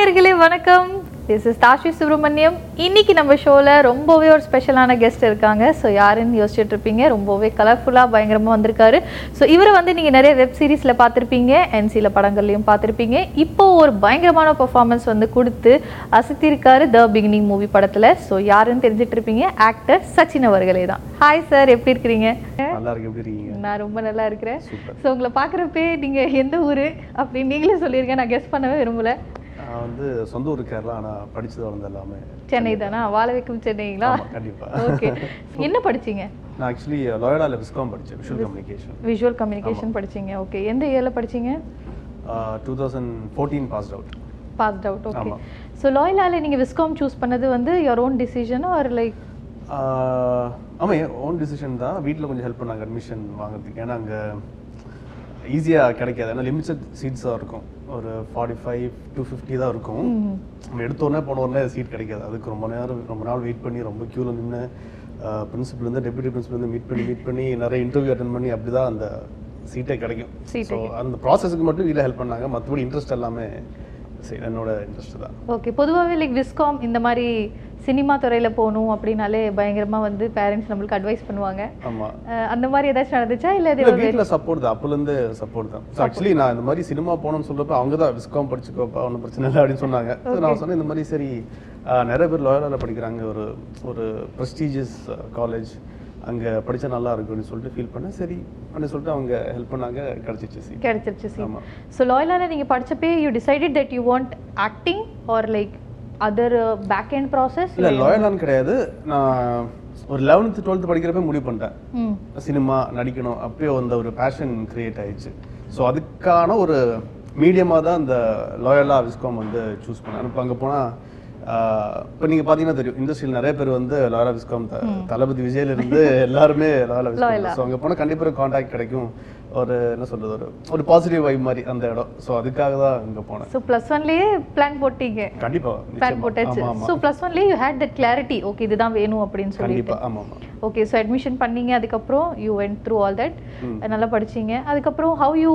நேர்களே வணக்கம். This is Tashi Subramaniam இன்னைக்கு நம்ம ஷோவில் ரொம்பவே ஒரு ஸ்பெஷலான கெஸ்ட் இருக்காங்க. ஸோ யாருன்னு யோசிச்சுட்டு இருப்பீங்க? ரொம்பவே கலர்ஃபுல்லாக பயங்கரமாக வந்திருக்காரு. ஸோ இவரை வந்து நீங்கள் நிறைய வெப் சீரிஸில் பார்த்துருப்பீங்க சில படங்கள்லையும் பார்த்துருப்பீங்க. இப்போ ஒரு பயங்கரமான பெர்ஃபார்மன்ஸ் வந்து கொடுத்து அசத்திருக்காரு த பிகினிங் மூவி படத்தில். ஸோ யாருன்னு தெரிஞ்சிட்டு இருப்பீங்க? ஆக்டர் சச்சின் அவர்களே தான். ஹாய் சார் எப்படி இருக்கிறீங்க? நான் ரொம்ப நல்லா இருக்கிறேன். ஸோ உங்களை பார்க்குறப்பே நீங்கள் எந்த ஊர்? அப்படின்னு நீங்களே சொல்லியிருக்கேன். நான் கெஸ் பண்ணவே விரும்பல. நான் வந்து சொந்த ஊர் கேரளா ஆனால் படிச்சது வளர்ந்து எல்லாமே சென்னை தானா? வாழ வைக்கும் சென்னைங்களா? ஆமா, கண்டிப்பா. ஓகே. என்ன படிச்சீங்க? நான் ஆக்சுவலி லாயலால விஸ்காம் படித்தேன் விஷுவல் கம்யூனிகேஷன் விஷுவல் கம்யூனிகேஷன் படிச்சீங்க. ஓகே எந்த இயரில் படிச்சீங்க? Two thousand fourteen passed out passed out okay. So லாயலால நீங்கள் விஸ்காம் சூஸ் பண்ணது வந்து your own decision or like ஆமாம் ஓன் டிசிஷன் தான். வீட்டில் கொஞ்சம் ஹெல்ப் பண்ணாங்க அட்மிஷன் வாங்குறதுக்கு. ஏன்னா அங்கே ஈஸியாக கிடைக்காது. ஏன்னா லிமிட்டட் சீட்ஸாக இருக்கும். ஒரு ஃபார்ட்டி ஃபைவ் டு ஃபிஃப்டி தான் இருக்கும். நம்ம எடுத்த உடனே போன உடனே சீட் கிடைக்காது. அதுக்கு ரொம்ப நேரம் ரொம்ப நாள் வெயிட் பண்ணி ரொம்ப க்யூவில் நின்று பிரின்சிபல்லேருந்து டெப்யூட்டி பிரின்சிபல்லேருந்து மீட் பண்ணி மீட் பண்ணி நிறைய இன்டர்வியூ அட்டன் பண்ணி அப்படி தான் அந்த சீட்டே கிடைக்கும். ஸோ அந்த ப்ராசஸுக்கு மட்டும் வீட்டில் ஹெல்ப் பண்ணாங்க. மற்றபடி இன்ட்ரெஸ்ட் எல்லாமே என்னோட இன்ட்ரெஸ்ட் தான். ஓகே பொதுவாகவே லைக் விஸ்காம் இந்த மாதிரி சினிமா துறையில் போகணும் அப்படின்னாலே பயங்கரமாக வந்து பேரண்ட்ஸ் நம்மளுக்கு அட்வைஸ் பண்ணுவாங்க. அந்த மாதிரி ஏதாச்சும் நடந்துச்சா? இல்லை இது வீட்ல சப்போர்ட் தான். அப்போலேருந்து சப்போர்ட் தான். ஸோ ஆக்சுவலி நான் இந்த மாதிரி சினிமா போகணும்னு சொல்றப்ப அவங்க தான் விஸ்காம் படிச்சுக்கோப்பா ஒன்றும் பிரச்சனை இல்லை அப்படின்னு சொன்னாங்க. ஸோ நான் சொன்னேன் இந்த மாதிரி சரி நிறைய பேர் லாயலால படிக்கிறாங்க. ஒரு ஒரு ப்ரெஸ்டீஜியஸ் காலேஜ் அங்க படிச்சா நல்லா இருக்கும்னு சொல்லிட்டு ஃபீல் பண்ணேன். சரி அப்படின்னு சொல்லிட்டு அவங்க ஹெல்ப் பண்ணாங்க. கிடைச்சிச்சு சீட் கிடைச்சிருச்சு ஆமா. ஸோ லாயலால நீங்கள் படிச்சப்பே you decided that you want acting or like other back end process இல்ல லாயலான்னு கிடையாது. நான் ஒரு லெவன்த்து டுவெல்த்து படிக்கிறப்ப முடிவு பண்ணிட்டேன். சினிமா நடிக்கணும். அப்பயே அந்த ஒரு பேஷன் கிரியேட் ஆயிடுச்சு. ஸோ அதுக்கான ஒரு மீடியமாக தான் அந்த லாயலா விஸ்காம் வந்து சூஸ் பண்ணேன். இப்போ அங்கே போனால் இப்போ நீங்கள் பார்த்தீங்கன்னா தெரியும். இண்டஸ்ட்ரியில் நிறைய பேர் வந்து லாயலா விஸ்காம் தளபதி விஜயில இருந்து எல்லாருமே லாயலா விஸ்காம் ஸோ அங்கே போனால் கண்டிப்பாக காண்டாக்ட் கிடைக்கும். ஒரு என்ன சொல்றது ஒரு ஒரு பாசிட்டிவ் வைப் மாதிரி அந்த இடம். ஸோ அதுக்காக தான் அங்கே போனேன். ஸோ ப்ளஸ் ஒன்லேயே பிளான் போட்டீங்க. கண்டிப்பா பிளான். போட்டாச்சு. So plus ஒன்லேயே you had that clarity okay இதுதான் வேணும் அப்படின்னு கண்டிப்பா ஆமா ஆமா. ஓகே ஸோ அட்மிஷன் பண்ணீங்க அதுக்கப்புறம் you went through all that நல்லா படிச்சீங்க. அதுக்கப்புறம் how you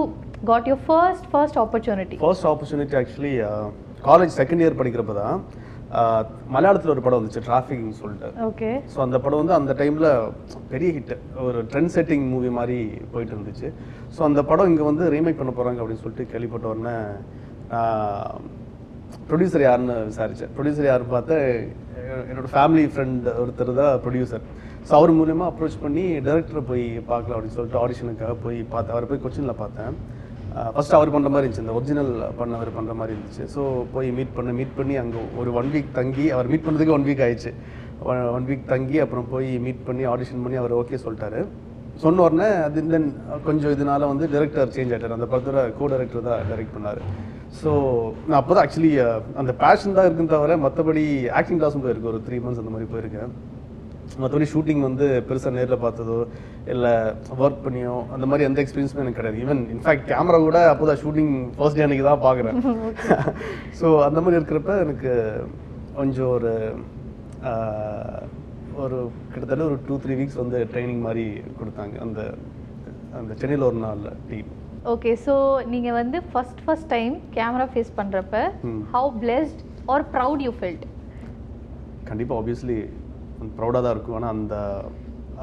got your first first opportunity first opportunity actually college second year படிக்கிறப்ப தான் மலையாளத்தில் ஒரு படம் வந்துச்சு டிராஃபிக்னு சொல்லிட்டு. ஓகே. ஸோ அந்த படம் வந்து அந்த டைமில் பெரிய ஹிட் ஒரு ட்ரெண்ட் செட்டிங் மூவி மாதிரி போயிட்டு இருந்துச்சு. ஸோ அந்த படம் இங்கே வந்து ரீமேக் பண்ண போகிறாங்க அப்படின்னு சொல்லிட்டு கேள்விப்பட்ட உடனே ப்ரொடியூசர் யாருன்னு விசாரித்தேன் ப்ரொடியூசர் யாருன்னு பார்த்தா எ- என்னோட ஃபேமிலி ஃப்ரெண்ட் ஒருத்தர் தான் ப்ரொடியூசர் ஸோ அவர் மூலியமாக அப்ரோச் பண்ணி டேரக்டரை போய் பார்க்கலாம் அப்படின்னு சொல்லிட்டு ஆடிஷனுக்காக போய் பார்த்தேன். அவரை போய் கொச்சினில் பார்த்தேன். ஃபஸ்ட் அவர் பண்ணுற மாதிரி இருந்துச்சு. இந்த ஒரிஜினல் பண்ணவர் பண்ணுற மாதிரி இருந்துச்சு. ஸோ போய் மீட் பண்ண மீட் பண்ணி அங்கே ஒரு ஒன் வீக் தங்கி அவர் மீட் பண்ணதுக்கு ஒன் வீக் ஆயிடுச்சு. ஒன் வீக் தங்கி அப்புறம் போய் மீட் பண்ணி ஆடிஷன் பண்ணி அவர் ஓகே சொல்லிட்டாரு. சொன்ன உடனே அது தென் கொஞ்சம் இதனால வந்து டைரக்டர் சேஞ்ச் ஆகிட்டார் அந்த படத்தோட கோ டைரக்டர் தான் டைரக்ட் பண்ணார். ஸோ நான் அப்போ தான் ஆக்சுவலி அந்த பேஷன் தான் இருக்குன்னு தவிர மற்றபடி ஆக்டிங் கிளாஸும் போயிருக்கேன். ஒரு த்ரீ மந்த்ஸ் அந்த மாதிரி போயிருக்கேன். மற்றபடி ஷூட்டிங் வந்து பெருசாக நேரில் பார்த்ததோ இல்லை ஒர்க் பண்ணியோ அந்த மாதிரி எந்த எக்ஸ்பீரியன்ஸுமே எனக்கு கிடையாது. ஈவன் இன்ஃபேக்ட் கேமரா கூட அப்போ தான் ஷூட்டிங் ஃபர்ஸ்ட் டே அன்னைக்கு தான் பார்க்குறேன். ஸோ அந்த மாதிரி இருக்கிறப்ப எனக்கு கொஞ்சம் ஒரு ஒரு கிட்டத்தட்ட ஒரு டூ த்ரீ வீக்ஸ் வந்து ட்ரைனிங் மாதிரி கொடுத்தாங்க. அந்த அந்த சென்னையில் ஒரு நாள் டீம் ஓகே ஸோ நீங்க வந்து first first time camera face பண்றப்ப ம். How blessed or proud you felt கண்டிப்பாக ஆப்வியஸ்லி ப்ரௌடாக தான் இருக்கும். ஆனால் அந்த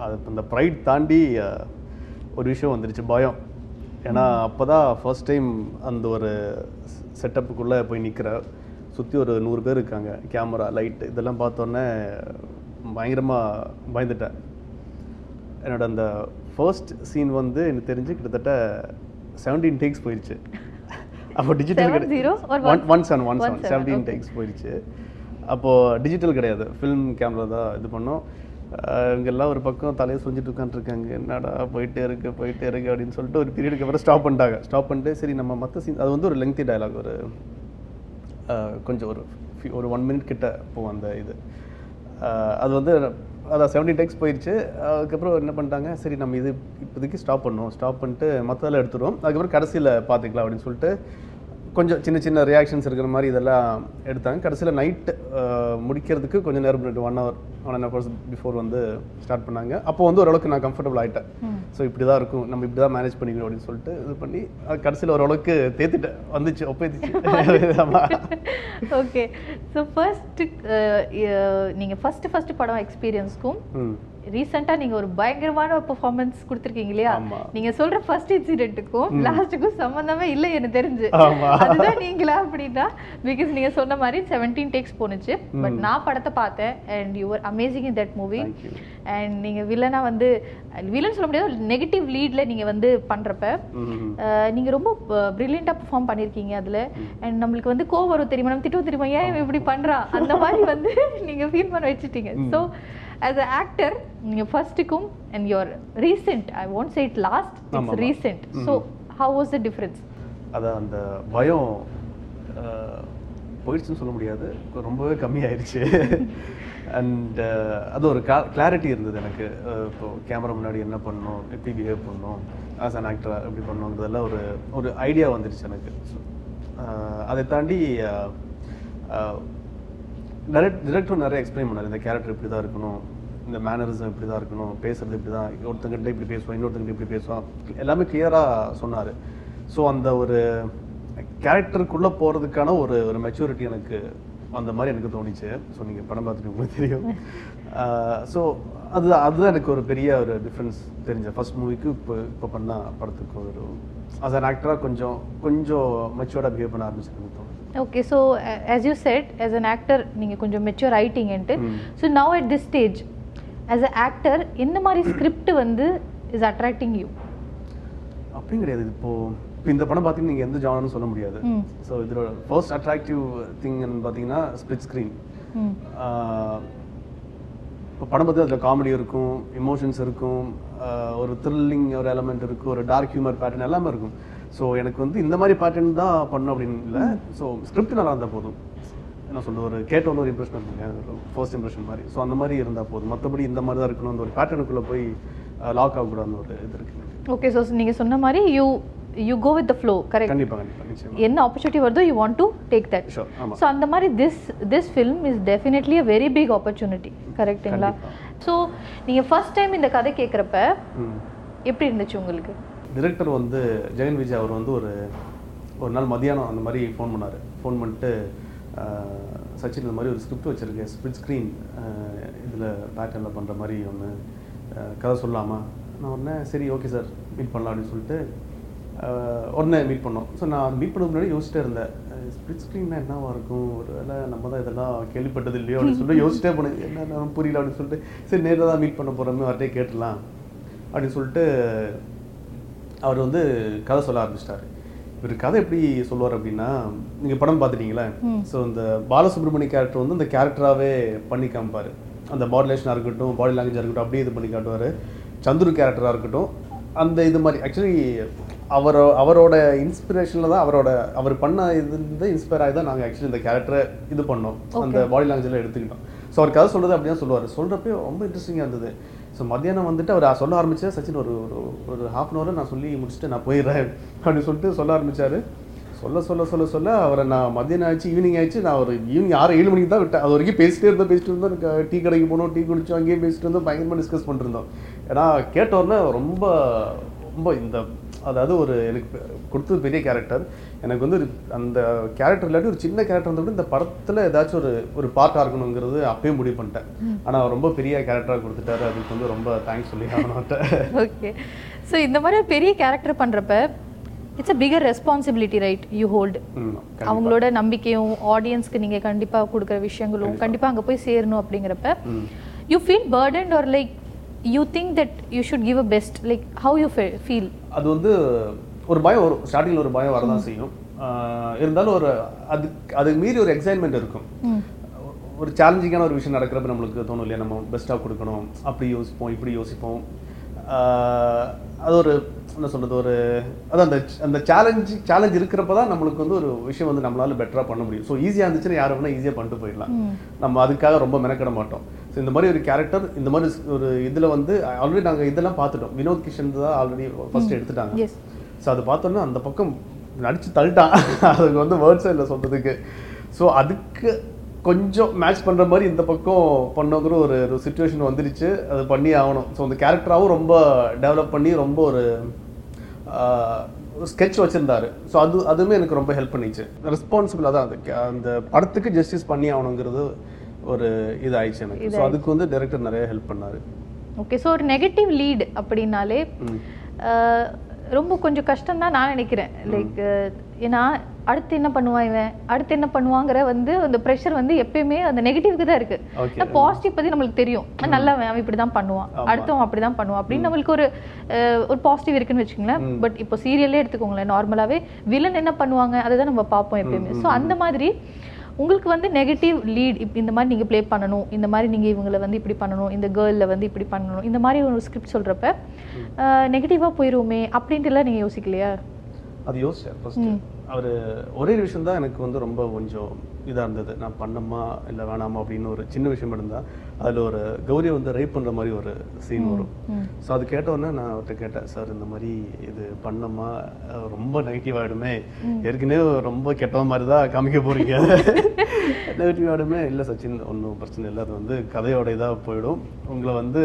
அது அந்த ப்ரைட் தாண்டி ஒரு விஷயம் வந்துருச்சு பயம். ஏன்னா அப்போ தான் ஃபர்ஸ்ட் டைம் அந்த ஒரு செட்டப்புக்குள்ளே போய் நிற்கிற சுற்றி ஒரு நூறு பேர் இருக்காங்க. கேமரா லைட் இதெல்லாம் பார்த்தோன்னே பயங்கரமாக பயந்துட்டேன். என்னோட அந்த ஃபர்ஸ்ட் சீன் வந்து எனக்கு தெரிஞ்சு கிட்டத்தட்ட செவன்டீன் டேக்ஸ் போயிடுச்சு அப்போ digital one one seven one seven seventeen. Takes போயிடுச்சு அப்போது டிஜிட்டல் கிடையாது. ஃபிலிம் கேமரா தான் இது பண்ணோம். அஹ் இவங்கெல்லாம் ஒரு பக்கம் தலையை சொஞ்சிட்டு உட்காந்துருக்காங்க என்னடா போயிட்டே இருக்கு போயிட்டே இருக்கு அப்படின்னு சொல்லிட்டு ஒரு பீரியடுக்கு அப்புறம் ஸ்டாப் பண்ணிட்டாங்க. ஸ்டாப் பண்ணிட்டு சரி நம்ம மற்ற சீன் அது வந்து ஒரு லெங்க்தி டயலாக் ஒரு கொஞ்சம் ஒரு ஒரு ஒன் மினிட் கிட்ட போகும் அந்த இது. அது வந்து அதான் செவன்டி டேக்ஸ் போயிடுச்சு அதுக்கப்புறம் என்ன பண்ணிட்டாங்க? சரி நம்ம இது இப்போதைக்கு ஸ்டாப் பண்ணோம். ஸ்டாப் பண்ணிட்டு மற்றதெல்லாம் எடுத்துருவோம் அதுக்கப்புறம் கடைசியில் பார்த்துக்கலாம் அப்படின்னு சொல்லிட்டு கொஞ்சம் சின்ன சின்ன ரியாக்ஷன்ஸ் இருக்கிற மாதிரி இதெல்லாம் எடுத்தாங்க. கடைசியில் நைட் முடிக்கிறதுக்கு கொஞ்சம் நேரம் முன்னாடி one hour one and hours before வந்து ஸ்டார்ட் பண்ணாங்க. அப்போ வந்து ஓரளவுக்கு நான் கம்ஃபர்டபுள் ஆகிட்டேன் ஸோ இப்படி தான் இருக்கும். நம்ம இப்படி தான் மேனேஜ் பண்ணிக்கணும் அப்படின்னு சொல்லிட்டு இது பண்ணி கடைசியில் ஓரளவுக்கு தேத்திட்டேன். வந்துச்சு ஒப்பேத்துச்சு. ஓகே ஸோ ஃபர்ஸ்ட் நீங்கள் ஃபர்ஸ்ட் ஃபர்ஸ்ட் படம் எக்ஸ்பீரியன்ஸ்க்கும் ம். ரீசெண்டாக நீங்கள் ஒரு பயங்கரமான பெர்ஃபார்மன்ஸ் கொடுத்துருக்கீங்க இல்லையா. நீங்கள் சொல்கிற ஃபர்ஸ்ட் இன்சிடென்ட்டுக்கும் லாஸ்ட்டுக்கும் சம்மந்தமே இல்லை எனக்கு தெரிஞ்சு. அதுதான் நீங்களா அப்படின்னா பிகாஸ் நீங்கள் சொன்ன மாதிரி செவன்டீன் டேக்ஸ் போணுச்சு. பட் நான் படத்தை பார்த்தேன் and you're amazing in that movie. And நீங்கள் வில்லனா வந்து வில்லன் சொல்ல முடியாது நெகட்டிவ் லீடில் நீங்கள் வந்து பண்ணுறப்ப ம் நீங்க ரொம்ப பிரில்லியண்டா பெர்ஃபார்ம் பண்ணிருக்கீங்க அதுல. அண்ட் நம்மளுக்கு வந்து கோவம் வரும் தெரியுமா? நம்ம திட்டுவோம் தெரியுமா? ஏன் இப்படி பண்றான்? அந்த மாதிரி வந்து நீங்க ஃபீல் பண்ண வச்சுட்டீங்க. ஸோ ஆஸ் அ ஆக்டர் நீங்க ஃபர்ஸ்ட்டுக்கும் and your recent I won't say it last it's. Recent so how was the difference அதான் அந்த பயம் போயிடுச்சுன்னு சொல்ல முடியாது. ரொம்பவே கம்மியாயிருச்சு. அண்ட் அது ஒரு கிளாரிட்டி இருந்தது எனக்கு. அஹ், இப்போ கேமரா முன்னாடி என்ன பண்ணணும் எப்படி பிஹேவ் பண்ணணும் ஆஸ் அன் ஆக்டராக எப்படி பண்ணணுன்றதெல்லாம் ஒரு ஒரு ஐடியா வந்துருச்சு எனக்கு. அதை தாண்டி டேரக்ட் டிரெக்டர் நிறைய எக்ஸ்பிளைன் பண்ணார். இந்த கேரக்டர் இப்படி தான் இருக்கணும். இந்த மேனரிசம் இப்படி தான் இருக்கணும் பேசுறது இப்படி தான் ஒருத்தங்கிட்ட இப்படி பேசுவான் இன்னொருத்தங்கிட்ட இப்படி பேசுவான் எல்லாமே கிளியராக சொன்னார். ஸோ அந்த ஒரு கேரக்டருக்குள்ளே போகிறதுக்கான ஒரு ஒரு மெச்சூரிட்டி எனக்கு அந்த மாதிரி எனக்கு தோணுச்சு. ஸோ நீங்கள் படம் பார்த்துட்டு உங்களுக்கு தெரியும். ஸோ அது அதுதான் எனக்கு ஒரு பெரிய ஒரு டிஃப்ரென்ஸ் தெரிஞ்ச ஃபர்ஸ்ட் மூவிக்கு இப்போ இப்போ பண்ண படத்துக்கு ஒரு அஸ் அன் ஆக்டராக கொஞ்சம் கொஞ்சம் மெச்சூர்டாக பிஹேவ் பண்ண ஆரம்பிச்சு எனக்கு தோணுது. Okay so as you said as an actor நீங்க கொஞ்சம் mature ஆயிட்டீங்கன்ட்டு. So now at this stage as a actor என்ன மாதிரி ஸ்கிரிப்ட் வந்து இஸ் அட்ராக்டிங் யூ அப்படியும் கிடையாது. இப்போ இந்த படம் பார்த்தீங்கன்னா நீங்கள் எந்த ஜானர்னு சொல்ல முடியாது. ஸோ இதோட ஃபர்ஸ்ட் அட்ராக்டிவ் திங்னு பார்த்தீங்கன்னா ஸ்பிளிட் ஸ்க்ரீன் இப்போ படம் பார்த்து அதில் காமெடி இருக்கும் எமோஷன்ஸ் இருக்கும் ஒரு த்ரில்லிங் ஒரு எலமெண்ட் இருக்கும் ஒரு டார்க் ஹியூமர் பேட்டர்ன் எல்லாமே இருக்கும். ஸோ எனக்கு வந்து இந்த மாதிரி பேட்டர்ன் தான் பண்ணணும் அப்படின்னு இல்லை. ஸோ ஸ்கிரிப்ட் நல்லா இருந்தால் போதும். என்ன சொல்றது ஒரு கேட்டோன்னு ஒரு இம்ப்ரெஷன் இருக்குங்க ஃபர்ஸ்ட் இம்ப்ரெஷன் மாதிரி. ஸோ அந்த மாதிரி இருந்தால் போதும். மற்றபடி இந்த மாதிரி தான் இருக்கணும் அந்த ஒரு பேட்டர்னுக்குள்ளே போய் லாக் ஆகக்கூடாதுன்னு ஒரு இது இருக்கு. ஓகே ஸோ நீங்க சொன்ன மாதிரி you you go with the flow correct கண்டிப்பாக என்ன ஆப்பர்ச்சுனிட்டி வருதோ you want to take that so அந்த மாதிரி this this film is definitely a very big opportunity கரெக்ட்டுங்களா ஸோ நீங்கள் ஃபர்ஸ்ட் டைம் இந்த கதை கேட்குறப்ப எப்படி இருந்துச்சு உங்களுக்கு? டிரெக்டர் வந்து ஜெகன் விஜய் அவர் வந்து ஒரு ஒரு நாள் மதியானம் அந்த மாதிரி ஃபோன் பண்ணார். ஃபோன் பண்ணிட்டு சச்சின் இந்த மாதிரி ஒரு ஸ்கிரிப்ட் வச்சுருக்கேன் ஸ்பிட் ஸ்க்ரீன் இதில் பேட்டர்னில் பண்ணுற மாதிரி ஒன்று கதை சொல்லாமா? நான் உடனே சரி ஓகே சார் மீட் பண்ணலாம் அப்படின்னு சொல்லிட்டு உடனே மீட் பண்ணோம். ஸோ நான் மீட் பண்ண முன்னாடி யோசிச்சிட்டே இருந்தேன். ஸ்பிளிட் ஸ்க்ரீன்னா என்னவா இருக்கும்? ஒரு வேளை நம்ம தான் இதெல்லாம் கேள்விப்பட்டது இல்லையோ? அப்படின்னு சொல்லிட்டு யோசிச்சிட்டே போனேன். என்ன புரியல அப்படின்னு சொல்லிட்டு சரி நேரில் தான் மீட் பண்ண போகிறோமே அவர்கிட்டே கேட்டுடலாம் அப்படின்னு சொல்லிட்டு அவர் வந்து கதை சொல்ல ஆரம்பிச்சிட்டாரு. இவர் கதை எப்படி சொல்லுவார் அப்படின்னா நீங்கள் படம் பார்த்துட்டீங்களா? ஸோ இந்த பாலசுப்ரமணிய கேரக்டர் வந்து இந்த கேரக்டராகவே பண்ணி காமிப்பார். அந்த மாடுலேஷனாக இருக்கட்டும் பாடி லாங்குவேஜாக இருக்கட்டும் அப்படியே இது பண்ணி காட்டுவார். சந்துரு கேரக்டராக இருக்கட்டும் அந்த இது மாதிரி. ஆக்சுவலி அவரோ அவரோட இன்ஸ்பிரேஷனில் தான் அவரோட அவர் பண்ண இது வந்து இன்ஸ்பயர் ஆகி தான் நாங்கள் ஆக்சுவலி இந்த கேரக்டரை இது பண்ணோம். அந்த பாடி லாங்குவேஜில் எடுத்துக்கிட்டோம். ஸோ அவர் கதை சொல்கிறது அப்படியே சொல்லுவார். சொல்கிறப்ப ரொம்ப இன்ட்ரெஸ்டிங்காக இருந்தது. ஸோ மத்தியானம் வந்துட்டு அவர் சொல்ல ஆரம்பித்தார் சச்சின் ஒரு ஒரு ஒரு ஹாஃப் அன் நான் சொல்லி முடிச்சுட்டு நான் போயிடுறேன். அப்படின்னு சொல்லிட்டு சொல்ல ஆரம்பித்தார் சொல்ல சொல்ல சொல்ல சொல்ல அவரை நான் மதியானம் ஆச்சு ஈவினிங் ஆச்சு நான் ஒரு ஈவினிங் ஆறு ஏழு மணிக்கு தான் விட்டேன். அது வரைக்கும் பேசிட்டே இருந்தோம் பேசிட்டு இருந்தோம். எனக்கு டீ கடைக்கு போனோம் டீ குடிச்சோம் அங்கேயும் பேசிட்டு இருந்தோம் பயங்கரமாக டிஸ்கஸ் பண்ணிருந்தோம். ஏன்னா கேட்டோன்னே ரொம்ப ரொம்ப இந்த அதாவது ஒரு எனக்கு கொடுத்தது பெரிய கேரக்டர் எனக்கு வந்து ஒரு அந்த கேரக்டர் இல்லாட்டி ஒரு சின்ன கேரக்டர் வந்து கூட இந்த படத்தில் ஏதாச்சும் ஒரு ஒரு பார்ட்டாக இருக்கணுங்கிறது அப்பயே முடிவு பண்ணிட்டேன். ஆனால் ரொம்ப பெரிய கேரக்டராக கொடுத்துட்டாரு. அதுக்கு வந்து ரொம்ப தேங்க்ஸ் சொல்லி அவன்கிட்ட ஓகே. ஸோ இந்த மாதிரி பெரிய கேரக்டர் பண்ணுறப்ப it's a bigger responsibility right you hold அவங்களோட நம்பிக்கையும் ஆடியன்ஸ்க்கு நீங்கள் கண்டிப்பாக கொடுக்குற விஷயங்களும் கண்டிப்பாக அங்கே போய் சேரணும் அப்படிங்கிறப்ப you feel burden or like you think that you should give a best like how you feel அது வந்து ஒரு பயம் வரும் ஸ்டார்டிங்கில் ஒரு பயம் வரதான் செய்யும். இருந்தாலும் ஒரு அது அதுக்கு மீறி ஒரு எக்ஸைட்மெண்ட் இருக்கும். ஒரு சேலஞ்சிங்கான ஒரு விஷயம் நடக்கிறப்ப நம்மளுக்கு தோணும் இல்லையா நம்ம பெஸ்ட்டாக கொடுக்கணும். அப்படி யோசிப்போம் இப்படி யோசிப்போம். அது ஒரு என்ன சொல்றது ஒரு அது அந்த அந்த சேலஞ்ச் சேலஞ்ச் இருக்கிறப்ப தான் நம்மளுக்கு வந்து ஒரு விஷயம் வந்து நம்மளால பெட்டராக பண்ண முடியும். ஸோ ஈஸியாக இருந்துச்சுன்னா யாரும் வேணா ஈஸியாக பண்ணிட்டு போயிடலாம். நம்ம அதுக்காக ரொம்ப மெனக்கிட மாட்டோம். ஸோ இந்த மாதிரி ஒரு கேரக்டர் இந்த மாதிரி ஒரு இதில் வந்து ஆல்ரெடி நாங்கள் இதெல்லாம் பார்த்துட்டோம். வினோத் கிஷன் தான் ஆல்ரெடி ஃபர்ஸ்ட் எடுத்துட்டாங்க. ஸோ அதை பார்த்தோன்னா அந்த பக்கம் நடிச்சு தள்ளிட்டான். அதுக்கு வந்து வேர்ட்ஸே இல்லை சொல்றதுக்கு. ஸோ அதுக்கு கொஞ்சம் மேட்ச் பண்ற மாதிரி இந்த பக்கம் பண்ணுங்கிற ஒரு ஒரு சுச்சுவேஷன் வந்துருச்சு. அது பண்ணி ஆகணும். ஸோ அந்த கேரக்டராகவும் ரொம்ப டெவலப் பண்ணி ரொம்ப ஒரு ஸ்கெட்ச் வச்சிருந்தாரு. ஸோ அது அதுவுமே எனக்கு ரொம்ப ஹெல்ப் பண்ணிச்சு. ரெஸ்பான்சிபிள் அதான் அந்த ca- அந்த படத்துக்கு ஜஸ்டிஸ் பண்ணி ஆகணுங்கிறது ஒரு இதாயிடுச்சு எனக்கு. ஸோ அதுக்கு வந்து டைரக்டர் நிறைய ஹெல்ப் பண்ணாரு. ஓகே ஸோ ஒரு நெகட்டிவ் லீட் அப்படின்னாலே ரொம்ப கொஞ்சம் கஷ்டம் தான் நான் நினைக்கிறேன். லைக் ஏன்னா அடுத்து என்ன பண்ணுவான் இவன்? அடுத்து என்ன பண்ணுவாங்கிற வந்து அந்த ப்ரெஷர் வந்து எப்பயுமே அந்த நெகட்டிவ்க்கு தான் இருக்கு. ஓகே பாசிட்டிவ் பத்தி நம்மளுக்கு தெரியும். நல்லவன் அவன் இப்படி தான் பண்ணுவான் அடுத்தவன் அப்படி தான் பண்ணுவான். அப்படின்னு நம்மளுக்கு ஒரு ஒரு பாசிட்டிவ் இருக்குன்னு வச்சுக்கோங்களேன். பட் இப்போ சீரியல்லே எடுத்துக்கோங்களேன். நார்மலாவே வில்லன் என்ன பண்ணுவாங்க? அதை தான் நம்ம பார்ப்போம் எப்பயுமே. ஸோ அந்த மாதிரி உங்களுக்கு வந்து நெகட்டிவ் லீட் இந்த மாதிரி நீங்க ப்ளே பண்ணணும் இந்த மாதிரி நீங்க இவங்களை வந்து இப்படி பண்ணணும் இந்த கேர்ளில் வந்து இப்படி பண்ணணும் இந்த மாதிரி ஒரு ஸ்கிரிப்ட் சொல்றப்ப நெகட்டிவா போயிருவோமே அப்படின்ட்டுலாம் நீங்க யோசிக்கலையா? அது யோசிச்சேன் ஃபர்ஸ்ட் அவர் ஒரே ஒரு விஷயம் தான் எனக்கு வந்து ரொம்ப கொஞ்சம் இதாக இருந்தது. நான் பண்ணமா இல்லை வேணாமா அப்படின்னு ஒரு சின்ன விஷயம் இருந்தா அதில் ஒரு கௌரியை வந்து ரைப் பண்ணுற மாதிரி ஒரு சீன் வரும். ஸோ அது கேட்ட உடனே நான் அவர்கிட்ட கேட்டேன் சார் இந்த மாதிரி இது பண்ணமா? ரொம்ப நெகட்டிவ் ஆகிடுமே ஏற்கனவே ரொம்ப கெட்ட மாதிரி தான் காமிக்க போறீங்க. நெகட்டிவ் ஆகிடுமே இல்லை சச்சின் ஒன்றும் பிரச்சனை இல்லை. அது வந்து கதையோட இதாக போயிடும். உங்களை வந்து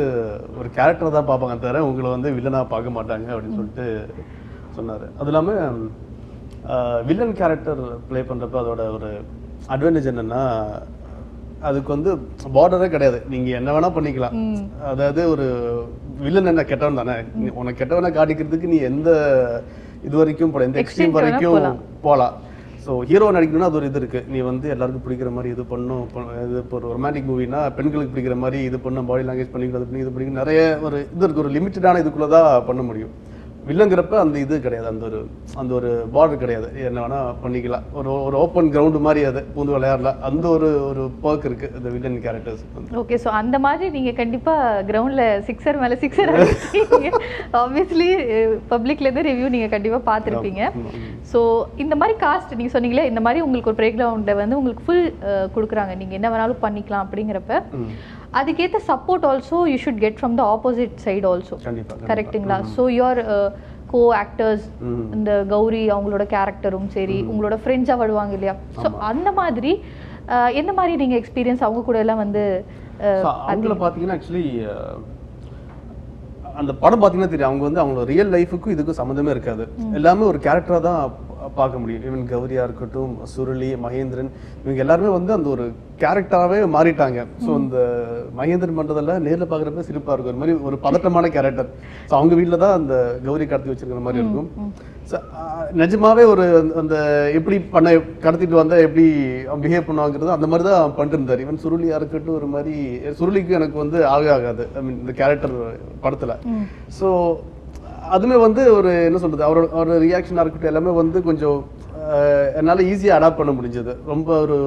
ஒரு கேரக்டர் தான் பார்ப்பாங்க தவிர உங்களை வந்து வில்லனாக பார்க்க மாட்டாங்க. அப்படின்னு சொல்லிட்டு சொன்னார். அது இல்லாமல் வில்லன் கேரக்டர் ப்ளே பண்ணுறப்ப அதோட ஒரு அட்வான்டேஜ் என்னன்னா அதுக்கு வந்து பார்டரே கிடையாது. நீங்க என்ன வேணா பண்ணிக்கலாம். அதாவது ஒரு வில்லன் என்ன கெட்டவன் தானே? நீ- உனக்கு கெட்டவனை காட்டிக்கிறதுக்கு நீ எந்த இது வரைக்கும் போல எந்த எக்ஸ்ட்ரீம் வரைக்கும் போகலாம் ஸோ ஹீரோ நடிக்கணும்னா அது ஒரு இது இருக்கு. நீ வந்து எல்லாருக்கும் பிடிக்கிற மாதிரி இது பண்ணும். இது இப்போ ஒரு ரொமான்டிக் மூவினா பெண்களுக்கு பிடிக்கிற மாதிரி இது பண்ணும் பாடி லாங்குவேஜ் பண்ணிக்கிறது பண்ணி இது பண்ணி நிறைய ஒரு இது இருக்கு. ஒரு லிமிட்டடான இதுக்குள்ள தான் பண்ண முடியும். வில்லங்கிறப்ப அந்த இது கிடையாது அந்த ஒரு அந்த ஒரு பார்டர் கிடையாது. என்ன வேணா பண்ணிக்கலாம். ஒரு ஒரு ஓப்பன் கிரவுண்டு மாதிரி அது பூந்து விளையாடலாம். அந்த ஒரு ஒரு பர்க் இருக்கு இந்த வில்லன் கேரக்டர்ஸ் ஓகே ஸோ அந்த மாதிரி நீங்க கண்டிப்பா கிரவுண்ட்ல சிக்ஸர் மேல சிக்ஸர் ஆப்வியஸ்லி பப்ளிக்ல இருந்து ரிவ்யூ நீங்க கண்டிப்பா பார்த்திருப்பீங்க. ஸோ இந்த மாதிரி காஸ்ட் நீங்க சொன்னீங்களே இந்த மாதிரி உங்களுக்கு ஒரு பிரேக் கிரவுண்ட வந்து உங்களுக்கு ஃபுல் கொடுக்குறாங்க. நீங்க என்ன வேணாலும் பண்ணிக்கலாம் அப்படிங்கிறப்ப. அதுக்கேற்ற support also you should get from the opposite side also. கரெக்ட்டுங்களா ஸோ யுவர் கோ ஆக்டர்ஸ். இந்த கௌரி அவங்களோட கேரக்டரும் சரி உங்களோட ஃப்ரெண்ட்ஸாக வருவாங்க இல்லையா? ஸோ அந்த மாதிரி அஹ், எந்த மாதிரி நீங்க எக்ஸ்பீரியன்ஸ் அவங்க கூட எல்லாம் வந்து So, அவங்கள பார்த்தீங்கன்னா ஆக்சுவலி அந்த படம் பார்த்தீங்கன்னா தெரியும். அவங்க வந்து அவங்களோட ரியல் லைஃபுக்கும் இதுக்கும் சம்மந்தமே இருக்காது. எல்லாமே ஒரு கேரக்டராக தான் பார்க்க முடியும். ஈவன் கௌரியா இருக்கட்டும் சுருளி மகேந்திரன் இவங்க எல்லாருமே வந்து அந்த ஒரு கேரக்டராகவே மாறிட்டாங்க. ஸோ இந்த மகேந்திரன் பண்ணுறதெல்லாம் நேரில் பார்க்குறப்ப சிரிப்பாக இருக்கும். ஒரு மாதிரி ஒரு பதட்டமான கேரக்டர் ஸோ அவங்க வீட்டில் தான் அந்த கௌரி கடத்தி வச்சிருக்கிற மாதிரி இருக்கும். ஆஹ், நிஜமாவே ஒரு அந்த- அந்த எப்படி பண்ண கடத்திட்டு வந்தா எப்படி பிஹேவ் பண்ணுவாங்கிறது அந்த மாதிரி தான் பண்ணிட்டு இருந்தார் ஈவன் சுருளியா இருக்கட்டும் ஒரு மாதிரி சுருளிக்கு எனக்கு வந்து ஆகவே ஆகாது. ஐ மீன் இந்த கேரக்டர் படத்துல. ஸோ அதுவுமே வந்து ஒரு என்ன சொல்றது அவரோட அவரோட ரியாக்ஷனாக இருக்கட்டும் எல்லாமே வந்து கொஞ்சம் என்னால் ஈஸியாக அடாப்ட் பண்ண முடிஞ்சது. ரொம்ப ஒரு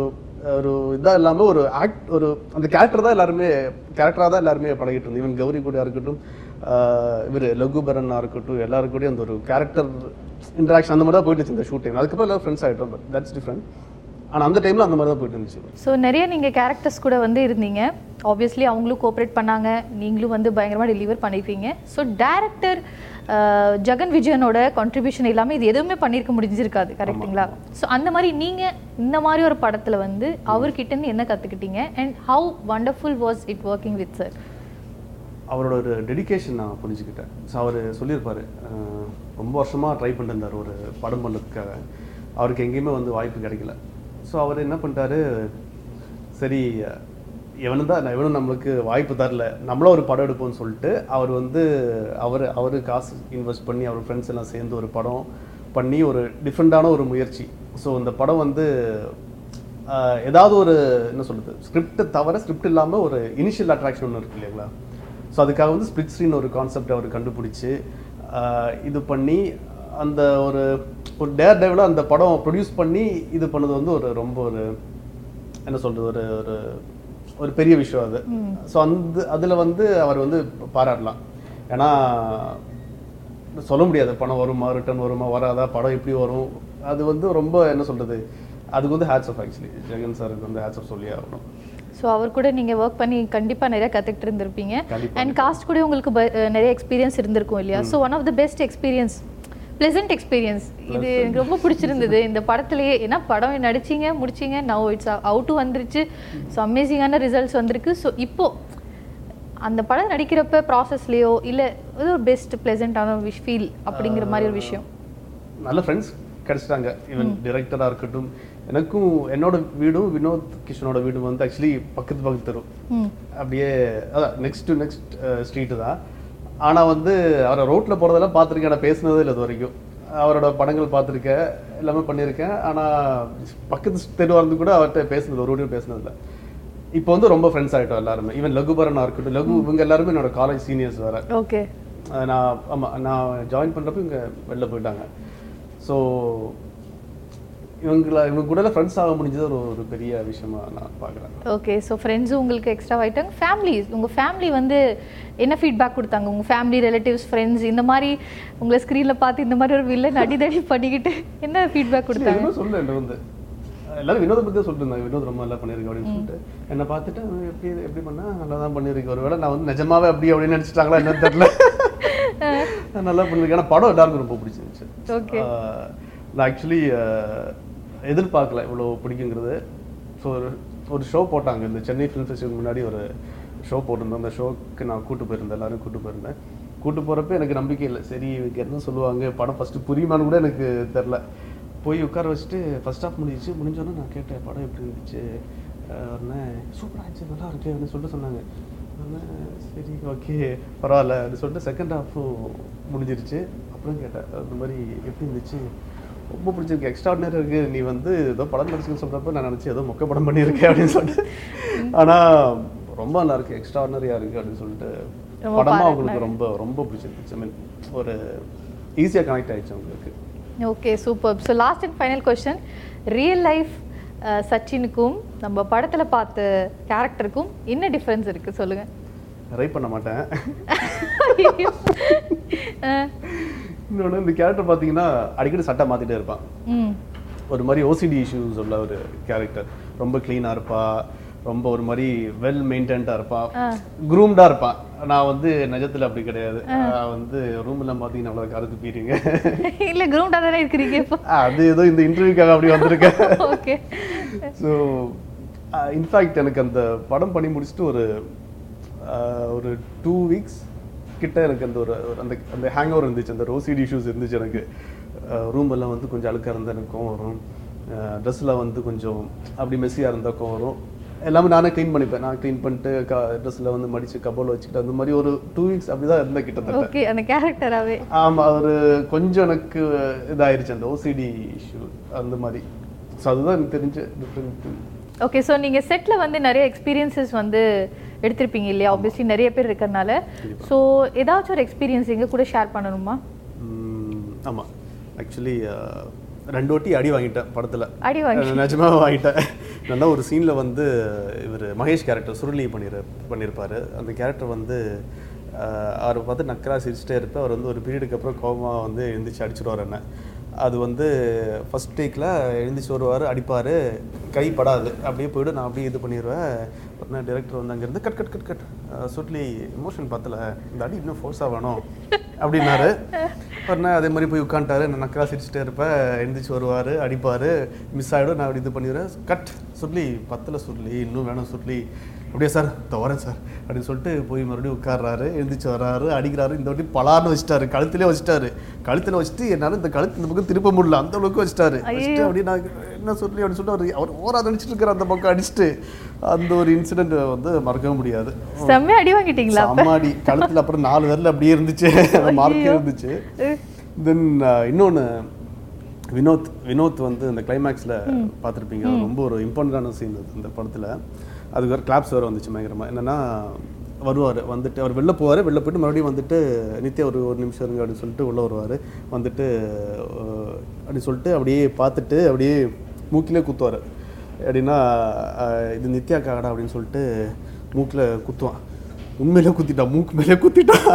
ஒரு இதாக இல்லாமல் ஒரு ஆக்ட் ஒரு அந்த கேரக்டர் தான் எல்லாருமே கேரக்டராக தான் எல்லாருமே பழகிட்டு இருந்தோம் ஈவன் கௌரி கூட இருக்கட்டும் இவர் லகுபரனாக இருக்கட்டும் எல்லாருக்கூடயும் அந்த ஒரு கேரக்டர் இன்ட்ராக்ஷன் அந்த மாதிரி தான் போயிட்டு இந்த ஷூட்டிங் அதுக்கப்புறம் எல்லாம் ஃப்ரெண்ட்ஸ் ஆகிட்டோம் பட் தட்ஸ் டிஃப்ரெண்ட் ஆனால் அந்த டைமில் அந்த மாதிரி தான் போயிட்டு இருந்துச்சு. ஸோ நிறைய நீங்கள் கேரக்டர்ஸ் கூட வந்து இருந்தீங்க. ஆப்வியஸ்லி அவங்களும் கோஆப்ரேட் பண்ணாங்க. நீங்களும் வந்து பயங்கரமாக டெலிவர் பண்ணியிருக்கீங்க ஸோ டேரக்டர் ஜெகன் விஜயனோட கான்ட்ரிபியூஷன் இல்லாமல் இது எதுவுமே பண்ணியிருக்க முடிஞ்சிருக்காது கரெக்ட்டுங்களா ஸோ அந்த மாதிரி நீங்கள் இந்த மாதிரி ஒரு படத்தில் வந்து அவர்கிட்ட இருந்து என்ன கற்றுக்கிட்டீங்க and how wonderful was it working with sir அவரோட ஒரு டெடிகேஷன் நான் புரிஞ்சுக்கிட்டேன். ஸோ அவர் சொல்லியிருப்பாரு ரொம்ப வருஷமாக ட்ரை பண்ணிருந்தார் ஒரு படம் பண்ணுறதுக்காக. அவருக்கு எங்கேயுமே வந்து வாய்ப்பு கிடைக்கல. ஸோ அவர் என்ன பண்ணிட்டாரு சரி இவனு தான் இவனும் நம்மளுக்கு வாய்ப்பு தரல. நம்மளும் ஒரு படம் எடுப்போம்னு சொல்லிட்டு அவர் வந்து அவர் அவர் காசு இன்வெஸ்ட் பண்ணி அவர் ஃப்ரெண்ட்ஸ் எல்லாம் சேர்ந்து ஒரு படம் பண்ணி ஒரு டிஃப்ரெண்ட்டான ஒரு முயற்சி. ஸோ இந்த படம் வந்து ஏதாவது ஒரு என்ன சொல்கிறது ஸ்கிரிப்ட் தவிர ஸ்கிரிப்ட் இல்லாமல் ஒரு இனிஷியல் அட்ராக்ஷன் ஒன்று இருக்கு இல்லைங்களா? ஸோ அதுக்காக வந்து ஸ்பிளிட் ஸ்க்ரீன் ஒரு கான்செப்ட் அவர் கண்டுபிடிச்சி இது பண்ணி அந்த ஒரு ஒரு டேர் டேவில் அந்த படம் ப்ரொடியூஸ் பண்ணி இது பண்ணது வந்து ஒரு ரொம்ப ஒரு என்ன சொல்கிறது ஒரு ஒரு ஒரு பெரிய விஷயம் அது. ஸோ அந்த அதில் வந்து அவர் வந்து பாராட்டலாம். ஏன்னா சொல்ல முடியாது. பணம் வருமா ரிட்டர்ன் வருமா வராதா படம் எப்படி வரும்? அது வந்து ரொம்ப என்ன சொல்றது அதுக்கு வந்து ஹேட்ஸ் ஆஃப் ஆக்சுவலி ஜெகன் சாருக்கு வந்து ஹேட்ஸ் ஆஃப் சொல்லி ஆகணும். ஸோ அவர் கூட நீங்கள் ஒர்க் பண்ணி கண்டிப்பாக நிறைய கற்றுக்கிட்டு இருந்திருப்பீங்க. அண்ட் காஸ்ட் கூட உங்களுக்கு நிறைய எக்ஸ்பீரியன்ஸ் இருந்திருக்கும் இல்லையா? So one of the best experience pleasant experience இது எனக்கு ரொம்ப பிடிச்சிருந்தது. இந்த படத்துலயே ஏன்னா படம் நடிச்சீங்க முடிச்சீங்க நவ் இட்ஸ் அவுட்டு வந்துருச்சு. ஸோ அமேசிங்கான ரிசல்ட்ஸ் வந்திருக்கு. ஸோ இப்போ அந்த படம் நடிக்கிறப்ப ப்ராசஸ்லேயோ இல்லை ஏதோ ஒரு பெஸ்ட் ப்ளசண்ட்டான விஷ் ஃபீல் அப்படிங்கிற மாதிரி ஒரு விஷயம்? நல்ல ஃப்ரெண்ட்ஸ் கிடைச்சிட்டாங்க. ஈவன் டிரெக்டராக இருக்கட்டும். எனக்கும் என்னோட வீடும் வினோத் கிஷனோட வீடும் வந்து ஆக்சுவலி பக்கத்து பக்கத்து தெரு. ம். அப்படியே அதான் நெக்ஸ்ட் டு நெக்ஸ்ட் ஸ்ட்ரீட்டு தான். ஆனால் வந்து அவரை ரோட்டில் போகிறதெல்லாம் பார்த்துருக்கேன். நான் பேசினதே இல்லை இது வரைக்கும் அவரோட படங்கள் பார்த்துருக்கேன். எல்லாமே பண்ணியிருக்கேன். ஆனால் பக்கத்து தெருவாக இருந்து கூட அவர்கிட்ட பேசுனது ஒரு வாட்டியும் பேசினதில்ல இப்போ வந்து ரொம்ப ஃப்ரெண்ட்ஸ் ஆகிட்டோம் எல்லாருமே. ஈவன் லகுபரனா இருக்கட்டும் லகு இவங்க எல்லாருமே என்னோட காலேஜ் சீனியர்ஸ் வேறு. ஓகே. நான் ஆமாம் நான் ஜாயின் பண்ணுறப்ப இவங்க வெளில போயிட்டாங்க. ஸோ இவங்கள இவங்க கூட ஃப்ரெண்ட்ஸ் ஆக முடிஞ்சது ஒரு ஒரு பெரிய விஷயமா நான் பார்க்குறேன். ஓகே ஸோ ஃப்ரெண்ட்ஸும் உங்களுக்கு எக்ஸ்ட்ரா ஆயிட்டாங்க. ஃபேமிலிஸ் உங்கள் ஃபேமிலி வந்து என்ன ஃபீட்பேக் கொடுத்தாங்க? உங்கள் ஃபேமிலி ரிலேட்டிவ்ஸ் ஃப்ரெண்ட்ஸ் இந்த மாதிரி உங்களை ஸ்க்ரீனில் பார்த்து இந்த மாதிரி ஒரு வில்லன் அடிதடி பண்ணிக்கிட்டு என்ன ஃபீட்பேக் கொடுத்தாங்க? சொல்ல என்ன வந்து. எல்லாரும் வினோதை பற்றி சொல்லிட்டு இருந்தாங்க. வினோத் ரொம்ப நல்லா பண்ணியிருக்கு அப்படின்னு சொல்லிட்டு. என்னை பார்த்துட்டு எப்படி எப்படி பண்ணா? நல்லா தான் பண்ணியிருக்கு ஒருவேளை நான் வந்து நிஜமாவே அப்படி அப்படின்னு நினச்சிட்டாங்களா என்னன்னு தெரியல. நல்லா பண்ணியிருக்கேன் ஆனால் படம் எல்லாருக்கும் ரொம்ப பிடிச்சிருந்துச்சு. ஆஹ் நான் ஆக்சுவலி எதிர்பார்க்கல இவ்வளோ பிடிக்குங்கிறது. ஸோ ஒரு ஒரு ஷோ போட்டாங்க. இந்த சென்னை ஃபிலிம் ஃபெஸ்டிவல் முன்னாடி ஒரு ஷோ போட்டிருந்தோம். அந்த ஷோக்கு நான் கூட்டு போயிருந்தேன். எல்லோரும் கூட்டு போயிருந்தேன். கூட்டு போகிறப்ப எனக்கு நம்பிக்கை இல்லை. சரி இவங்க என்ன சொல்லுவாங்க? படம் ஃபஸ்ட்டு புரியுமான்னு கூட எனக்கு தெரில போய் உட்கார வச்சுட்டு ஃபஸ்ட் ஆஃப் முடிஞ்சிச்சு. முடிஞ்சோன்னே நான் கேட்டேன் படம் எப்படி இருந்துச்சு? உடனே சூப்பராக இருந்துச்சு. நல்லா இருக்கு. அப்படின்னு சொல்லிட்டு சொன்னாங்க. சரி ஓகே பரவாயில்ல. அப்படின்னு சொல்லிட்டு செகண்ட் ஹாஃபும் முடிஞ்சிருச்சு. அப்புறம் கேட்டேன் அந்த மாதிரி எப்படி இருந்துச்சு? ரொம்ப பிடிச்சிருக்கு. எக்ஸ்ட்ராடினரி இருக்கு. நீ வந்து ஏதோ படம் நடிச்சுன்னு சொல்றப்ப நான் நினைச்சேன் ஏதோ மொக்க படம் பண்ணியிருக்கேன் அப்படின்னு சொல்லிட்டு. ஆனா ரொம்ப நல்லா இருக்கு எக்ஸ்ட்ராடினரியா இருக்கு அப்படின்னு சொல்லிட்டு. ரொம்ப படமா அவங்களுக்கு ரொம்ப ரொம்ப பிடிச்சிருந்துச்சு ஐ மீன் ஒரு ஈஸியா கனெக்ட் ஆயிடுச்சு அவங்களுக்கு. Okay super so last and final question real life சச்சினுக்கும் நம்ம படத்தில் பார்த்த கேரக்டருக்கும் என்ன டிஃப்ரென்ஸ் இருக்குது சொல்லுங்கள் ரைப் பண்ண மாட்டேன். இன்னொன்று இந்த கேரக்டர் பார்த்தீங்கன்னா அடிக்கடி சட்டை மாத்திட்டே இருப்பான். ஒரு மாதிரி ஓசிடி இஷ்யூஸ் உள்ள ஒரு கேரக்டர் ரொம்ப க்ளீனாக இருப்பா ரொம்ப ஒரு மாதிரி வெல் மெயின்டைன்டாக இருப்பான் குரூம்டாக இருப்பான் நான் வந்து நிஜத்தில் அப்படி கிடையாது. வந்து ரூமில் பார்த்தீங்கன்னா அவ்வளோ கருத்து பீறீங்க இல்லை கிரவுண்டாக தானே இருக்கிறீங்க அது ஏதோ இந்த இன்டர்வியூக்காக அப்படி வந்திருக்கேன் ஓகே. ஸோ இன்ஃபேக்ட் எனக்கு அந்த படம் பண்ணி முடிச்சுட்டு ஒரு ஒரு டூ வீக்ஸ் கிட்ட எனக்கு அந்த ஒரு அந்த அந்த ஹேங் ஓவர் இருந்துச்சு. அந்த ரோசிடி இஷ்யூஸ் இருந்துச்சு எனக்கு. ரூம் எல்லாம் வந்து கொஞ்சம் அழுக்காக இருந்தால் எனக்கு கோவம் வரும் ட்ரெஸ்ஸில் வந்து கொஞ்சம் அப்படி மெஸ்ஸியாக இருந்தால் கோவம் வரும். எல்லாமே நானே க்ளீன் பண்ணிப்பேன். நான் க்ளீன் பண்ணிட்டு க ட்ரெஸ்ஸில் வந்து மடித்து கபோல் வச்சுக்கிட்டு அந்த மாதிரி ஒரு டூ வீக்ஸ் அப்படி தான் இருந்தேன் கிட்டத்தட்ட. ஓகே அந்த கேரக்டராகவே ஆமா ஒரு கொஞ்சம் எனக்கு இதாயிருச்சு. அந்த ஓசிடி இஷ்யூ அந்த மாதிரி. ஸோ அதுதான் எனக்கு தெரிஞ்ச டிஃப்ரெண்ட் ஓகே ஸோ நீங்கள் செட்டில் வந்து நிறைய எக்ஸ்பீரியன்சஸ் வந்து எடுத்திருப்பீங்க இல்லையா? ஆப்வியஸ்லி நிறைய பேர் இருக்கறனால. ஸோ ஏதாச்சும் ஒரு எக்ஸ்பீரியன்ஸ் எங்க கூட ஷேர் பண்ணணுமா? ஆமா. ஆக்சுவலி ரெண்டு வாட்டி அடி வாங்கிட்டேன் படத்துல. அடி வாங்கி அஹ் நிஜமாவே வாங்கிட்டேன். நல்லா ஒரு சீன்ல வந்து இவர் மகேஷ் கேரக்டர் சுருளி பண்ணிரு பண்ணியிருப்பாரு அந்த கேரக்டர் வந்து அவரை பார்த்து நக்கரா சிரிச்சிட்டே இருப்பேன். அவர் வந்து ஒரு பீரியடுக்கு அப்புறம் கோபமா வந்து எழுந்திரிச்சு அடிச்சிடுவார் என்ன. அது வந்து ஃபர்ஸ்ட் டேக்கில் எழுந்திரிச்சு வருவார் அடிப்பார் கை படாது. அப்படியே போய்ட்டு நான் அப்படியே இது பண்ணிடுவேன் உடனே டேரக்டர் வந்து அங்கேருந்து கட் கட் கட் கட். சுட்லி எமோஷன் பத்தல. இந்த அடி இன்னும் ஃபோர்ஸாக வேணும். அப்படின்னாரு. உடனே அதே மாதிரி போய் உட்காந்துட்டாரு. நான் நக்கா சிரிச்சுட்டே இருப்பேன். எழுந்திரிச்சு வருவார் அடிப்பார். மிஸ் ஆகிடும் நான் அப்படி இது பண்ணிடுவேன் கட் சுட்லி பத்தில் சுட்லி இன்னும் வேணும் சுட்லி அப்படியே சார்? இந்த வரேன் சார். அப்படின்னு சொல்லிட்டு போய் மறுபடியும் உட்கார்றாரு எழுந்திரிச்சு வர்றாரு அடிக்கிறாரு. இந்த வாட்டி பலார்னு வச்சுட்டாரு கழுத்திலே வச்சுட்டாரு. கழுத்தில் வச்சுட்டு என்னால் இந்த கழுத்து இந்த பக்கம் திருப்ப முடியல அந்த அளவுக்கு வச்சுட்டாரு. வச்சுட்டு அப்படியே நான் என்ன சொல்லி அப்படின்னு சொல்லிட்டு அவர் ஓரா நினச்சிட்டு இருக்கிற அந்த பக்கம் அடிச்சுட்டு. அந்த ஒரு இன்சிடென்ட் வந்து மறக்கவே முடியாது. செம்மையா அடி வாங்கிட்டீங்களா? அம்மாடி கழுத்துல அப்புறம் நாலு விரல் அப்படியே இருந்துச்சு. அந்த மார்க்கே இருந்துச்சு. தென் இன்னொன்னு வினோத் வினோத் வந்து இந்த கிளைமேக்ஸில் பார்த்துருப்பீங்க. ரொம்ப ஒரு இம்பார்ட்டண்டான சீன் அது இந்த படத்தில். அதுக்கு வேறு கிளாப்ஸ் வேறு வந்துச்சு பயங்கரமாக என்னென்னா வருவார் வந்துட்டு அவர் வெளில போவார் வெளில போயிட்டு மறுபடியும் வந்துட்டு நித்யா ஒரு ஒரு நிமிஷம் இருங்க அப்படின்னு சொல்லிட்டு உள்ளே வருவார். வந்துட்டு அப்படின்னு அப்படி சொல்லிட்டு அப்படியே பார்த்துட்டு அப்படியே மூக்கிலே குத்துவார். எப்படின்னா இது நித்யா காடா அப்படின்னு சொல்லிட்டு மூக்கில் குத்துவான். உண்மையிலே குத்திட்டான் மூக்கு மேலே குத்திட்டான்.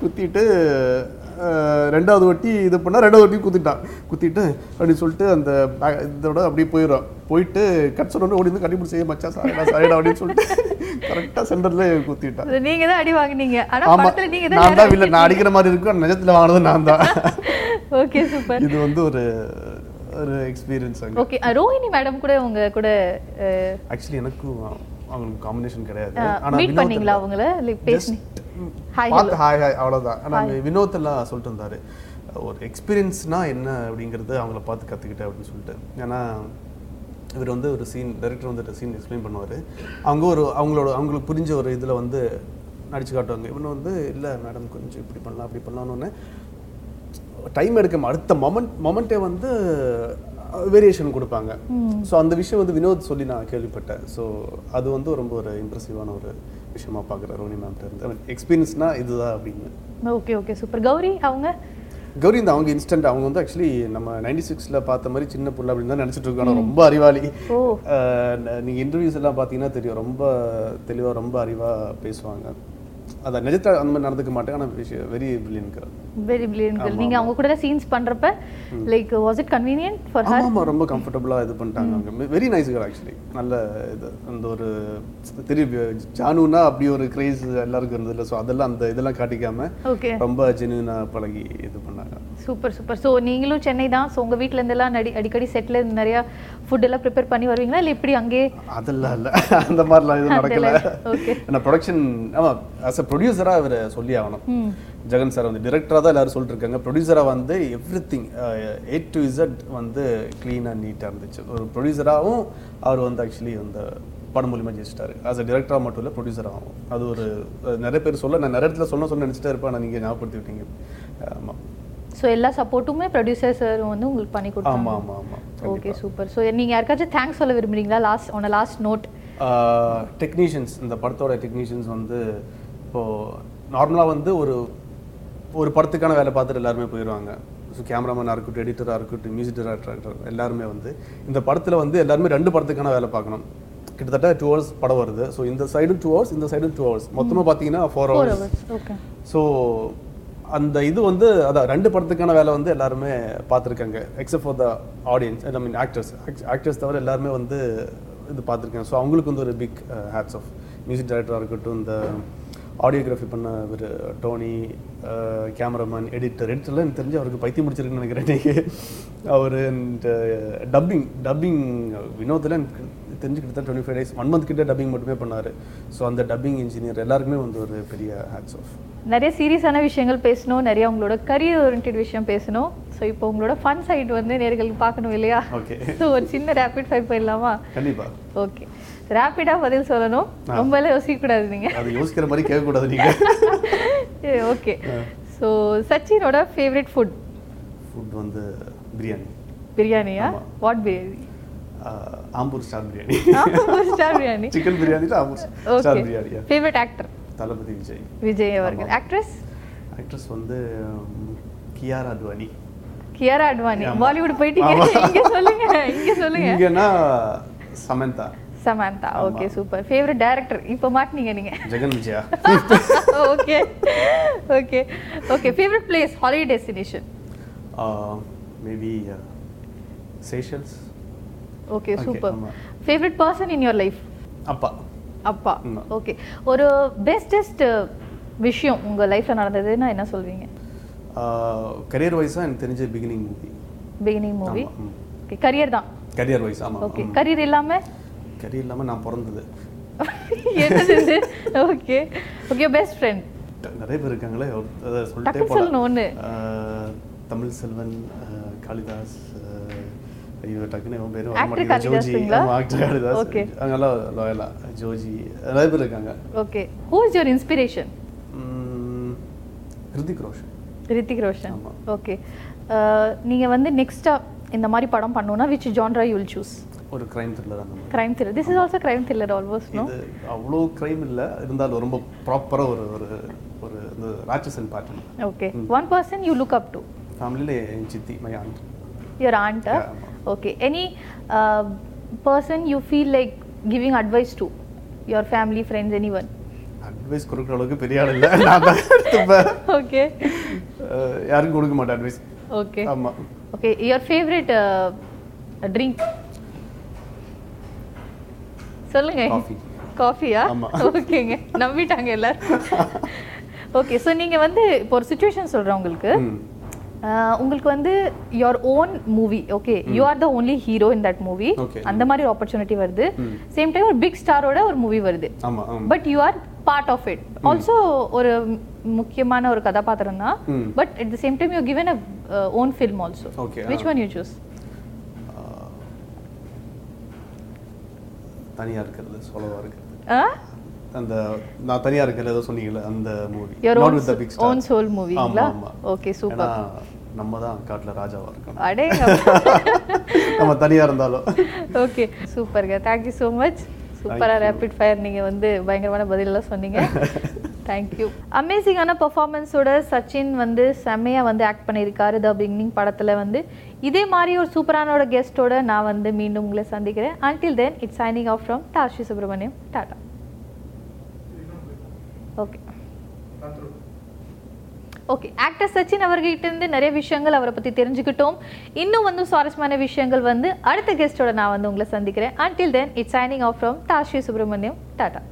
குத்திட்டு ரெண்டாவது வட்டி இது பண்ணா ரெண்டாவது வட்டி குத்திட்டான். குத்திட்டு அப்படின்னு சொல்லிட்டு அந்த இதோட அப்படியே போயிடும் போயிட்டு கட் சொன்னோட ஓடி வந்து கண்டுபிடிச்சி செய்ய மச்சா சாரிடா சாரிடா அப்படின்னு சொல்லிட்டு கரெக்டாக சென்டர்ல குத்திட்டான். அது நீங்க தான் அடி வாங்குனீங்க. ஆனா ஆமா. படத்துல நீங்க நான் தான் இல்லை நான் அடிக்கிற மாதிரி இருக்கும் நிஜத்துல வாங்கினது நான் தான். Okay super. இது வந்து ஒரு ஒரு எக்ஸ்பீரியன்ஸ் ஓகே ரோஹிணி மேடம் கூட உங்க கூட ஆக்சுவலி எனக்கும் அவங்களுக்கு காம்பினேஷன் கிடையாது. மீட் பண்ணீங்களா அவங்கள? லைக் பேசி Hi, பார்த்து ஹாய் ஹாய் அவ்வளோதான் ஆனால் வினோத் எல்லாம் சொல்லிட்டு இருந்தாரு. ஒரு எக்ஸ்பீரியன்ஸ்னா என்ன அப்படிங்கிறது அவங்கள பார்த்து கற்றுக்கிட்டேன் அப்படின்னு சொல்லிட்டு. ஏன்னா இவர் வந்து ஒரு சீன் டைரக்டர் வந்து சீன் எக்ஸ்பிளைன் பண்ணுவார். அவங்க ஒரு அவங்களோட அவங்களுக்கு புரிஞ்ச ஒரு இதில் வந்து நடிச்சு காட்டுவாங்க. இவனு வந்து இல்லை மேடம் கொஞ்சம் இப்படி பண்ணலாம் அப்படி பண்ணலாம்னு டைம் எடுக்க அடுத்த மொமெண்ட் மொமெண்ட்டே வந்து வேரியேஷன் கொடுப்பாங்க. ஸோ அந்த விஷயம் வந்து வினோத் சொல்லி நான் கேள்விப்பட்டேன். ஸோ அது வந்து ரொம்ப ஒரு இம்ப்ரெசிவான ஒரு விஷயமா பார்க்குறேன் ரோனி மேம்கிட்ட இருந்து. எக்ஸ்பீரியன்ஸ்னா இதுதான் அப்படின்னு. ஓகே ஓகே சூப்பர் கௌரி அவங்க? கௌரி இந்த அவங்க இன்ஸ்டன்ட் அவங்க வந்து ஆக்சுவலி நம்ம நைன்டி சிக்ஸில் பார்த்த மாதிரி சின்ன புள்ள அப்படின்னு தான் நினச்சிட்டு இருக்கோம். ஆனா ரொம்ப அறிவாளி. நீங்கள் இன்டர்வியூஸ் எல்லாம் பார்த்தீங்கன்னா தெரியும். ரொம்ப தெளிவாக ரொம்ப அறிவாக பேசுவாங்க. அதான் நிஜத்தில் அந்த மாதிரி நடந்துக்க மாட்டேன் ஆனால் விஷயம் very brilliant girl very brilliant girl நீங்க அவங்க கூட சீன்ஸ் பண்றப்ப like was it convenient for ஆமா ஆமா ரொம்ப கம்ஃபர்டபுளாக இது பண்ணிட்டாங்க அவங்க. வெரி நைஸ் கேர் ஆக்சுவலி நல்ல இது அந்த ஒரு தெரியும் ஜானுனா அப்படி ஒரு கிரேஸ் எல்லாருக்கும் இருந்ததில்ல. ஸோ அதெல்லாம் அந்த இதெல்லாம் காட்டிக்காம ஓகே ரொம்ப ஜென்யூனாக பழகி இது பண்ணாங்க. சூப்பர் சூப்பர் ஸோ நீங்களும் சென்னை தான். ஸோ உங்கள் வீட்டில் இருந்தெல்லாம் நடி அடிக்கடி செட்டில் இருந்து நிறையா ஃபுட் எல்லாம் ப்ரிப்பேர் பண்ணி வருவீங்களா? இல்லை இப்படி அங்கேயே? அதெல்லாம் இல்லை. அந்த மாதிரிலாம் எதுவும் நடக்கல. ஓகே ஏன்னா ப்ரொடக்ஷன் ஆமாம் ஆஸ் அ ப்ரொடியூசராக இவர் சொல்லி ஆகணும். ஜெகன் சார் வந்து டிரெக்டராக தான் எல்லாரும் சொல்லிட்டு இருக்காங்க. ப்ரொடியூசராக வந்து everything A to Z வந்து க்ளீனாக நீட்டாக இருந்துச்சு. ஒரு ப்ரொடியூசராகவும் அவர் வந்து ஆக்சுவலி அந்த படம் மூலியமாக ஜெயிச்சிட்டாரு. ஆஸ் அ டிரெக்டராக மட்டும் இல்லை ப்ரொடியூசராகவும் அது ஒரு நிறைய பேர் சொல்ல நான் நிறைய இடத்துல சொல்ல சொல்ல நினச்சிட்டே இருப்பேன். ஆனால் நீங்கள் ஞாபகப்படுத்தி விட்டீங்க. ஆமாம் ஸோ எல்லா சப்போர்ட்டுமே ப்ரொடியூசர் சார் வந்து உங்களுக்கு பண்ணி கொடுத்தாங்க. ஆமாம் ஆமாம் ஆமாம் ஓகே சூப்பர் ஸோ நீங்கள் யாருக்காச்சும் தேங்க்ஸ் சொல்ல விரும்புறீங்களா? லாஸ்ட் ஆன லாஸ்ட் நோட் டெக்னீஷியன்ஸ் இந்த படத்தோட டெக்னீஷியன்ஸ் வந்து இப்போது நார்மலாக வந்து ஒரு ஒரு படத்துக்கான வேலை பார்த்துட்டு எல்லாருமே போயிடுவாங்க ஸோ கேமராமேனாக இருக்கட்டும் எடிட்டராக இருக்கட்டும் மியூசிக் டைரக்டர் எல்லாருமே வந்து இந்த படத்தில் வந்து எல்லாருமே ரெண்டு படத்துக்கான வேலை பார்க்கணும். கிட்டத்தட்ட டூ ஹவர்ஸ் படம் வருது. ஸோ இந்த சைடும் டூ ஹவர்ஸ் இந்த சைடும் டூ ஹவர்ஸ் மொத்தமாக பார்த்தீங்கன்னா ஃபோர் ஹவர்ஸ் ஸோ அந்த இது வந்து அதான் ரெண்டு படத்துக்கான வேலை வந்து எல்லாருமே பார்த்துருக்காங்க. Except for the audience I mean actors actors தவிர எல்லாருமே வந்து இது பார்த்துருக்காங்க. ஸோ அவங்களுக்கு வந்து ஒரு பிக் ஹேட்ஸ் ஆஃப் மியூசிக் டைரக்டராக இருக்கட்டும் இந்த ஆடியோகிராஃபி பண்ண ஒரு டோனி கேமராமேன் எடிட்டர் எடிட்டர்லாம் எனக்கு தெரிஞ்சு அவருக்கு பைத்தியம் முடிச்சிருக்குன்னு நினைக்கிறேன் அவர் அண்ட் டப்பிங் டப்பிங் வினோத்தில் எனக்கு தெரிஞ்சு கிட்டத்தட்ட twenty five days one month கிட்ட டப்பிங் மட்டுமே பண்ணார். ஸோ அந்த டப்பிங் இன்ஜினியர் எல்லாருக்குமே வந்து ஒரு பெரிய ஹேட்ஸ் ஆஃப் நிறைய சீரியஸான விஷயங்கள் பேசணும் நிறைய உங்களோட கரியர் ஓரியன்ட் விஷயம் பேசணும். ஸோ இப்போ உங்களோட ஃபன் சைடு வந்து நேர்களுக்கு பார்க்கணும் இல்லையா? ஓகே ஸோ ஒரு சின்ன ரேபிட் ஃபைவ் போயிடலாமா? கண்டிப்பா. ஓகே ரேப்பிடாக பதில் சொல்லணும். ரொம்ப எல்லாம் யோசிக்கக்கூடாது நீங்கள் அது யோசிக்கிற மாதிரி கேட்கக்கூடாது நீங்க. ஓகே ஸோ சச்சினோட ஃபேவரட் ஃபுட் ஃபுட் வந்து பிரியாணி. பிரியாணியா. What biryani Ambur star biryani. Star biryani. Chicken biryani Ambur star okay பிரியாணியா ஃபேவரட் ஆக்டர் தளபதி விஜய். விஜய் அவர்கள். ஆக்ட்ரஸ் ஆக்ட்ரஸ் வந்து கியாரா அத்வானி. கியாரா அட்வானி ஆமா. பாலிவுட் போயிட்டீங்க. இங்க சொல்லுங்க இங்க சொல்லுங்க. இங்கன்னா Samantha. Samantha. Okay super favourite director இப்போ மாட்டினீங்க நீங்க. Jagan Vijaya? Okay okay okay favourite place holiday destination maybe Seychelles okay super. Favourite person in your life அப்பா. அப்பா. ஓகே ஒரு பெஸ்டஸ்ட் விஷயம் உங்க லைஃப்ல நடந்ததுன்னா என்ன சொல்வீங்க? கரியர் வைஸாக எனக்கு தெரிஞ்ச beginning movie beginning movie okay career தான். கரியர் வைஸ் ஆமாம் ஓகே கரியர் இல்லாம? கரியர் இல்லாமல் நான் பிறந்தது. என்னது ஓகே ஓகே பெஸ்ட் ஃப்ரெண்ட் நிறைய பேர் இருக்காங்களே சொல்லிட்டே. ஆஹ், தமிழ் செல்வன் காளிதாஸ் ஐயோ டக்குன்னு இவன் வர மாட்டேங்குது. ஜோஜி காளிதாஸ். Okay. அவங்கெல்லாம் லாயலா ஜோஜி நிறைய பேர் இருக்காங்க. Okay who is your inspiration um, Hrithik Roshan. Hrithik Roshan. Okay நீங்க வந்து நெக்ஸ்டா இந்த மாதிரி படம் பண்ணணும்னா which genre you will choose ஒரு கிரைம் த்ரில்லர் அந்த மாதிரி. Crime thriller this is also crime thriller almost no அவ்வளோ கிரைம் இல்லை. இருந்தாலும் ரொம்ப ப்ராப்பராக ஒரு ஒரு ஒரு இந்த Ratsasan pattern okay one person you look up to ஃபேமிலியில் என் சித்தி my aunt your aunt Yeah, ஆமா. Okay any person you feel like giving advice to your family friends any one advice கொடுக்குற அளவுக்கு பெரிய ஆள் இல்லை. நான் தான் எடுத்துப்பேன். ஓகே யாருக்கும் கொடுக்க மாட்டேன் அட்வைஸ் ஓகே ஆமாம் ஓகே யுவர் ஃபேவரட் ட்ரிங்க் சொல்லுங்க. காஃபியா. ஓகேங்க. நம்பிட்டாங்க எல்லாரும். ஓகே ஸோ நீங்க வந்து இப்போ ஒரு சுச்சுவேஷன் சொல்றேன் உங்களுக்கு. உங்களுக்கு வந்து your own movie okay you are the only hero in that movie. அந்த மாதிரி ஒரு ஆப்பர்ச்சுனிட்டி வருது. சேம் டைம் ஒரு பிக் ஸ்டாரோட ஒரு மூவி வருது. But you are part of it also ஒரு முக்கியமான ஒரு கதாபாத்திரம் தான். But at the same time you given a own film also which one you choose தனியா இருக்கிறது சோலவா இருக்கிறது. அந்த நான் தனியா இருக்கிறது ஏதோ சொன்னீங்கல்ல அந்த movie not with the big star own sole மூவிங்களா. Okay super நம்ம தான் காட்டுல ராஜாவா இருக்கணும். அடே நம்ம தனியா இருந்தாலும். ஓகே சூப்பர்ங்க தேங்க்யூ ஸோ மச் சூப்பராக ரேபிட் ஃபயர் நீங்கள் வந்து பயங்கரமான பதிலெல்லாம் சொன்னீங்க. தேங்க்யூ அமேசிங்கான பெர்ஃபார்மன்ஸோட சச்சின் வந்து செம்மையாக வந்து ஆக்ட் பண்ணியிருக்காரு த பிகினிங் படத்தில் வந்து. இதே மாதிரி ஒரு சூப்பரானோட கெஸ்ட்டோட நான் வந்து மீண்டும் உங்களை சந்திக்கிறேன். Until then it's signing off from Tashi Subramaniam tata okay okay actor Sachin அவர்கிட்டேருந்து நிறைய விஷயங்கள் அவரை பற்றி தெரிஞ்சுக்கிட்டோம். இன்னும் வந்து சுவாரஸ்யமான விஷயங்கள் வந்து அடுத்த கெஸ்ட்டோட நான் வந்து உங்களை சந்திக்கிறேன். Until then it's signing off from Tashi Subramaniam tata